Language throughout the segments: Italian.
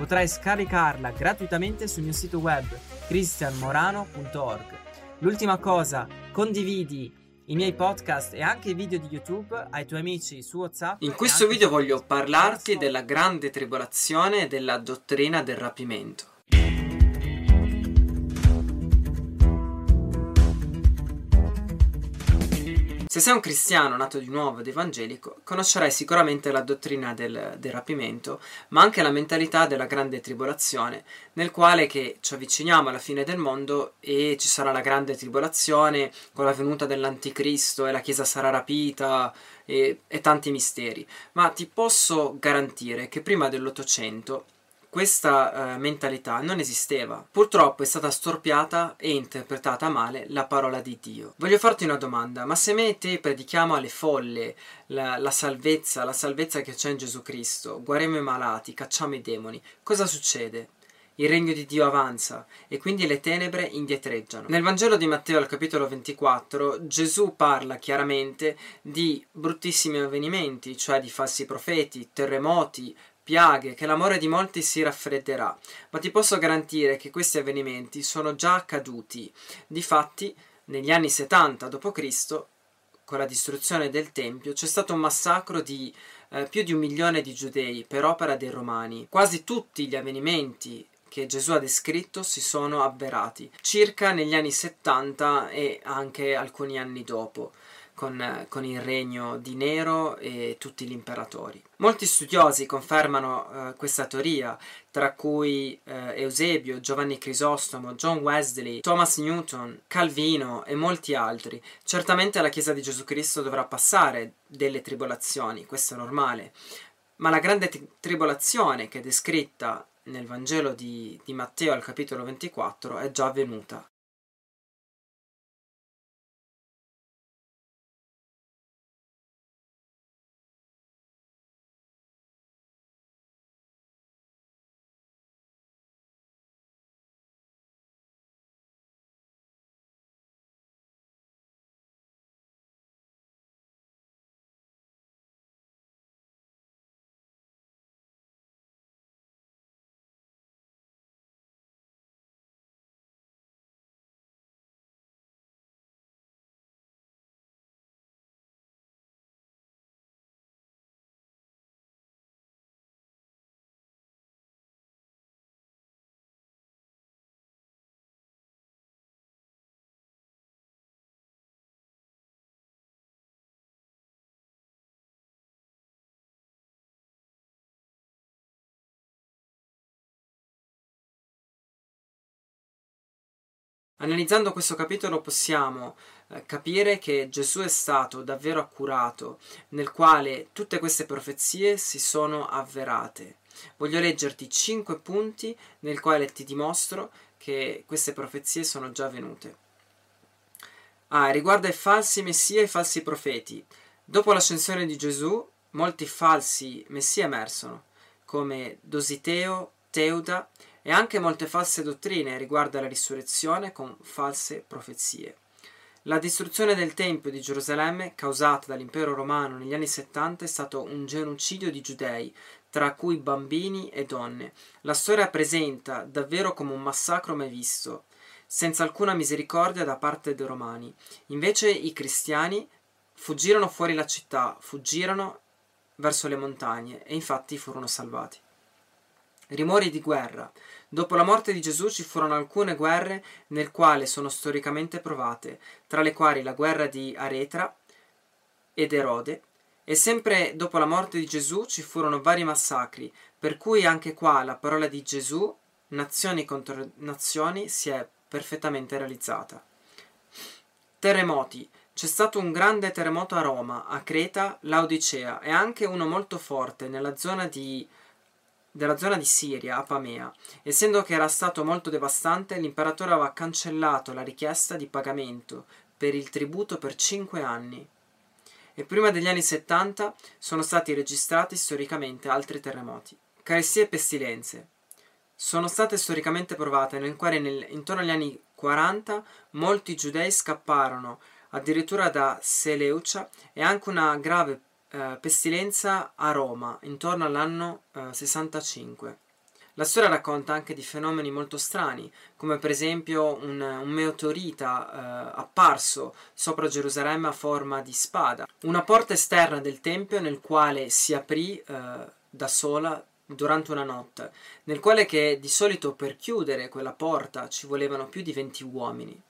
Potrai scaricarla gratuitamente sul mio sito web cristianmorano.org. L'ultima cosa, condividi i miei podcast e anche i video di YouTube ai tuoi amici su WhatsApp. In questo video voglio parlarti della grande tribolazione e della dottrina del rapimento. Se sei un cristiano nato di nuovo ed evangelico, conoscerai sicuramente la dottrina del, del, rapimento, ma anche la mentalità della grande tribolazione, nel quale che ci avviciniamo alla fine del mondo e ci sarà la grande tribolazione con la venuta dell'anticristo e la Chiesa sarà rapita e, e tanti misteri. Ma ti posso garantire che prima dell'Ottocento questa eh, mentalità non esisteva. Purtroppo è stata storpiata e interpretata male la parola di Dio. Voglio farti una domanda, ma se me e te predichiamo alle folle la, la salvezza, la salvezza che c'è in Gesù Cristo, guariamo i malati, cacciamo i demoni, cosa succede? il regno di Dio avanza e quindi le tenebre indietreggiano. Nel Vangelo di Matteo al capitolo 24 Gesù parla chiaramente di bruttissimi avvenimenti, cioè di falsi profeti, terremoti, piaghe, che l'amore di molti si raffredderà, ma ti posso garantire che questi avvenimenti sono già accaduti. Difatti, negli anni 70 d.C., con la distruzione del Tempio, c'è stato un massacro di eh, più di un milione di giudei per opera dei Romani. Quasi tutti gli avvenimenti che Gesù ha descritto si sono avverati, circa negli anni 70 e anche alcuni anni dopo con, con, il regno di Nero e tutti gli imperatori. Molti studiosi confermano eh, questa teoria, tra cui eh, Eusebio, Giovanni Crisostomo, John Wesley, Thomas Newton, Calvino e molti altri. Certamente la Chiesa di Gesù Cristo dovrà passare delle tribolazioni, questo è normale, ma la grande t- tribolazione che è descritta nel Vangelo di, di Matteo al capitolo 24 è già avvenuta. Analizzando questo capitolo possiamo eh, capire che Gesù è stato davvero accurato, nel quale tutte queste profezie si sono avverate. Voglio leggerti cinque punti nel quale ti dimostro che queste profezie sono già venute. Ah, riguarda i falsi messia e i falsi profeti. Dopo l'ascensione di Gesù, molti falsi messia emersero, come Dositeo, Teuda e anche molte false dottrine riguardo alla risurrezione con false profezie. La distruzione del Tempio di Gerusalemme, causata dall'impero romano negli anni 70, è stato un genocidio di giudei, tra cui bambini e donne. La storia presenta davvero come un massacro mai visto, senza alcuna misericordia da parte dei romani. Invece i cristiani fuggirono fuori la città, fuggirono verso le montagne e infatti furono salvati. Rimori di guerra. Dopo la morte di Gesù ci furono alcune guerre nel quale sono storicamente provate, tra le quali la guerra di Aretra ed Erode, e sempre dopo la morte di Gesù ci furono vari massacri, per cui anche qua la parola di Gesù, nazioni contro nazioni, si è perfettamente realizzata. Terremoti. C'è stato un grande terremoto a Roma, a Creta, Laodicea e anche uno molto forte nella zona di della zona di Siria, Apamea. Essendo che era stato molto devastante, l'imperatore aveva cancellato la richiesta di pagamento per il tributo per cinque anni. E prima degli anni 70 sono stati registrati storicamente altri terremoti. Carestie e pestilenze sono state storicamente provate, nel quale nel, intorno agli anni 40 molti giudei scapparono addirittura da Seleucia e anche una grave eh, pestilenza a Roma intorno all'anno eh, 65. La storia racconta anche di fenomeni molto strani, come per esempio un, un meteorita eh, apparso sopra Gerusalemme a forma di spada, una porta esterna del Tempio nel quale si aprì eh, da sola durante una notte, nel quale che di solito per chiudere quella porta ci volevano più di 20 uomini.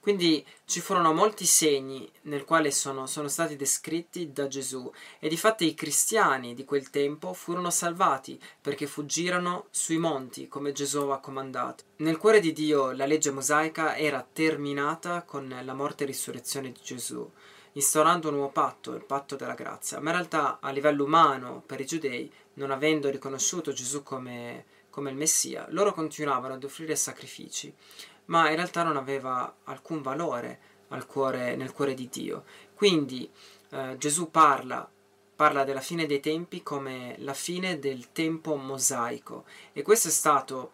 Quindi ci furono molti segni nel quale sono, sono stati descritti da Gesù e di fatto i cristiani di quel tempo furono salvati perché fuggirono sui monti come Gesù aveva comandato. Nel cuore di Dio la legge mosaica era terminata con la morte e risurrezione di Gesù instaurando un nuovo patto, il patto della grazia. Ma in realtà a livello umano, per i giudei, non avendo riconosciuto Gesù come, come il Messia, loro continuavano ad offrire sacrifici ma in realtà non aveva alcun valore cuore, nel cuore di Dio. Quindi eh, Gesù parla, parla della fine dei tempi come la fine del tempo mosaico. E questo è stato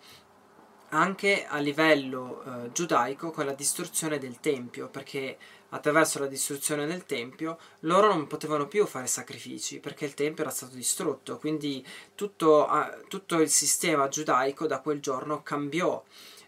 anche a livello eh, giudaico con la distruzione del Tempio, perché attraverso la distruzione del Tempio loro non potevano più fare sacrifici perché il Tempio era stato distrutto, quindi tutto, eh, tutto il sistema giudaico da quel giorno cambiò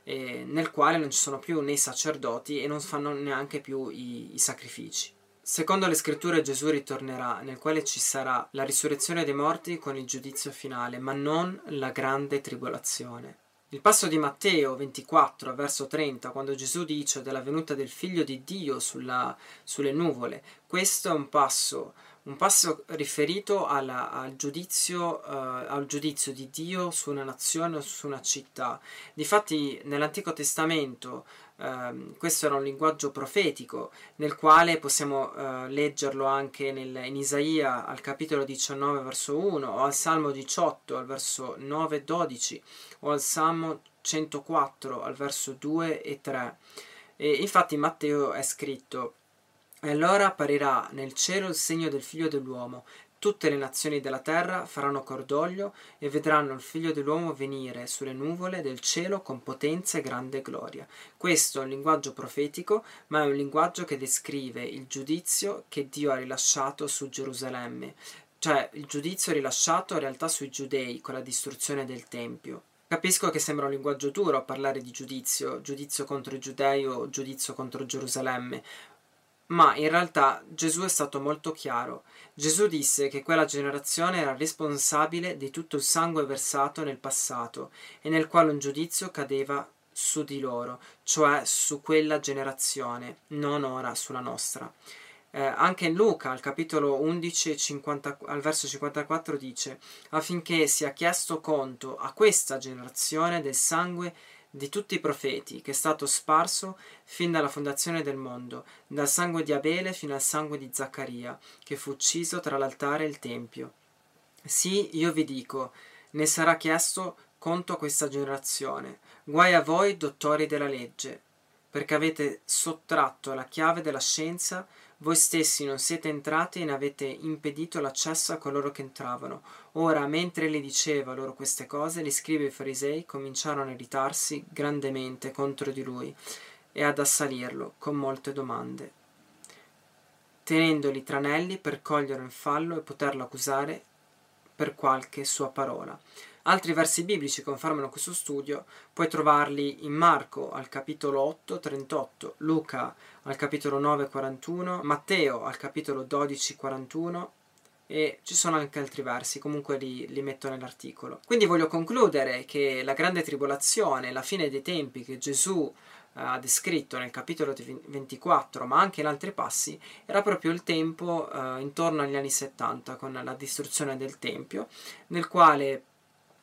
eh, nel quale non ci sono più né i sacerdoti e non fanno neanche più i, i sacrifici. Secondo le scritture Gesù ritornerà, nel quale ci sarà la risurrezione dei morti con il giudizio finale, ma non la grande tribolazione. Il passo di Matteo 24, verso 30, quando Gesù dice della venuta del Figlio di Dio sulla, sulle nuvole, questo è un passo un passo riferito alla, al, giudizio, uh, al, giudizio, di Dio su una nazione o su una città. Difatti nell'Antico Testamento uh, questo era un linguaggio profetico nel quale possiamo uh, leggerlo anche nel, in Isaia al capitolo 19 verso 1 o al Salmo 18 al verso 9 e 12 o al Salmo 104 al verso 2 e 3. E infatti in Matteo è scritto e allora apparirà nel cielo il segno del figlio dell'uomo. Tutte le nazioni della terra faranno cordoglio e vedranno il figlio dell'uomo venire sulle nuvole del cielo con potenza e grande gloria. Questo è un linguaggio profetico, ma è un linguaggio che descrive il giudizio che Dio ha rilasciato su Gerusalemme, cioè il giudizio rilasciato in realtà sui giudei con la distruzione del Tempio. Capisco che sembra un linguaggio duro parlare di giudizio, giudizio contro i giudei o giudizio contro Gerusalemme, ma in realtà Gesù è stato molto chiaro. Gesù disse che quella generazione era responsabile di tutto il sangue versato nel passato e nel quale un giudizio cadeva su di loro, cioè su quella generazione, non ora sulla nostra. Eh, anche in Luca, al capitolo 11, 50, al verso 54, dice affinché sia chiesto conto a questa generazione del sangue di tutti i profeti, che è stato sparso fin dalla fondazione del mondo, dal sangue di Abele fino al sangue di Zaccaria, che fu ucciso tra l'altare e il Tempio. Sì, io vi dico, ne sarà chiesto conto a questa generazione. Guai a voi, dottori della legge, perché avete sottratto la chiave della scienza voi stessi non siete entrati e ne avete impedito l'accesso a coloro che entravano. Ora, mentre le diceva loro queste cose, gli scribi e i farisei cominciarono a irritarsi grandemente contro di lui e ad assalirlo con molte domande, tenendoli tranelli per coglierlo in fallo e poterlo accusare per qualche sua parola. Altri versi biblici confermano questo studio, puoi trovarli in Marco al capitolo 8, 38, Luca al capitolo 9, 41, Matteo al capitolo 12, 41 e ci sono anche altri versi, comunque li, li, metto nell'articolo. Quindi voglio concludere che la grande tribolazione, la fine dei tempi che Gesù ha descritto nel capitolo 24, ma anche in altri passi, era proprio il tempo eh, intorno agli anni 70, con la distruzione del Tempio, nel quale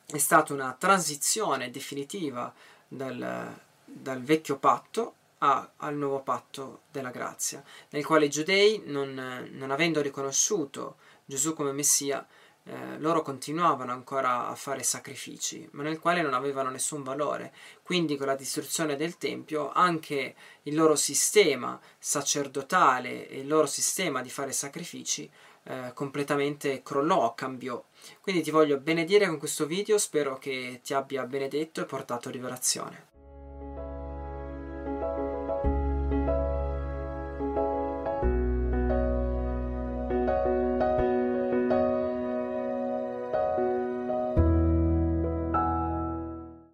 è stata una transizione definitiva dal, dal vecchio patto a, al nuovo patto della grazia, nel quale i giudei, non, non avendo riconosciuto Gesù come Messia, eh, loro continuavano ancora a fare sacrifici, ma nel quale non avevano nessun valore. Quindi con la distruzione del Tempio anche il loro sistema sacerdotale e il loro sistema di fare sacrifici eh, completamente crollò, cambiò. Quindi ti voglio benedire con questo video, spero che ti abbia benedetto e portato rivelazione.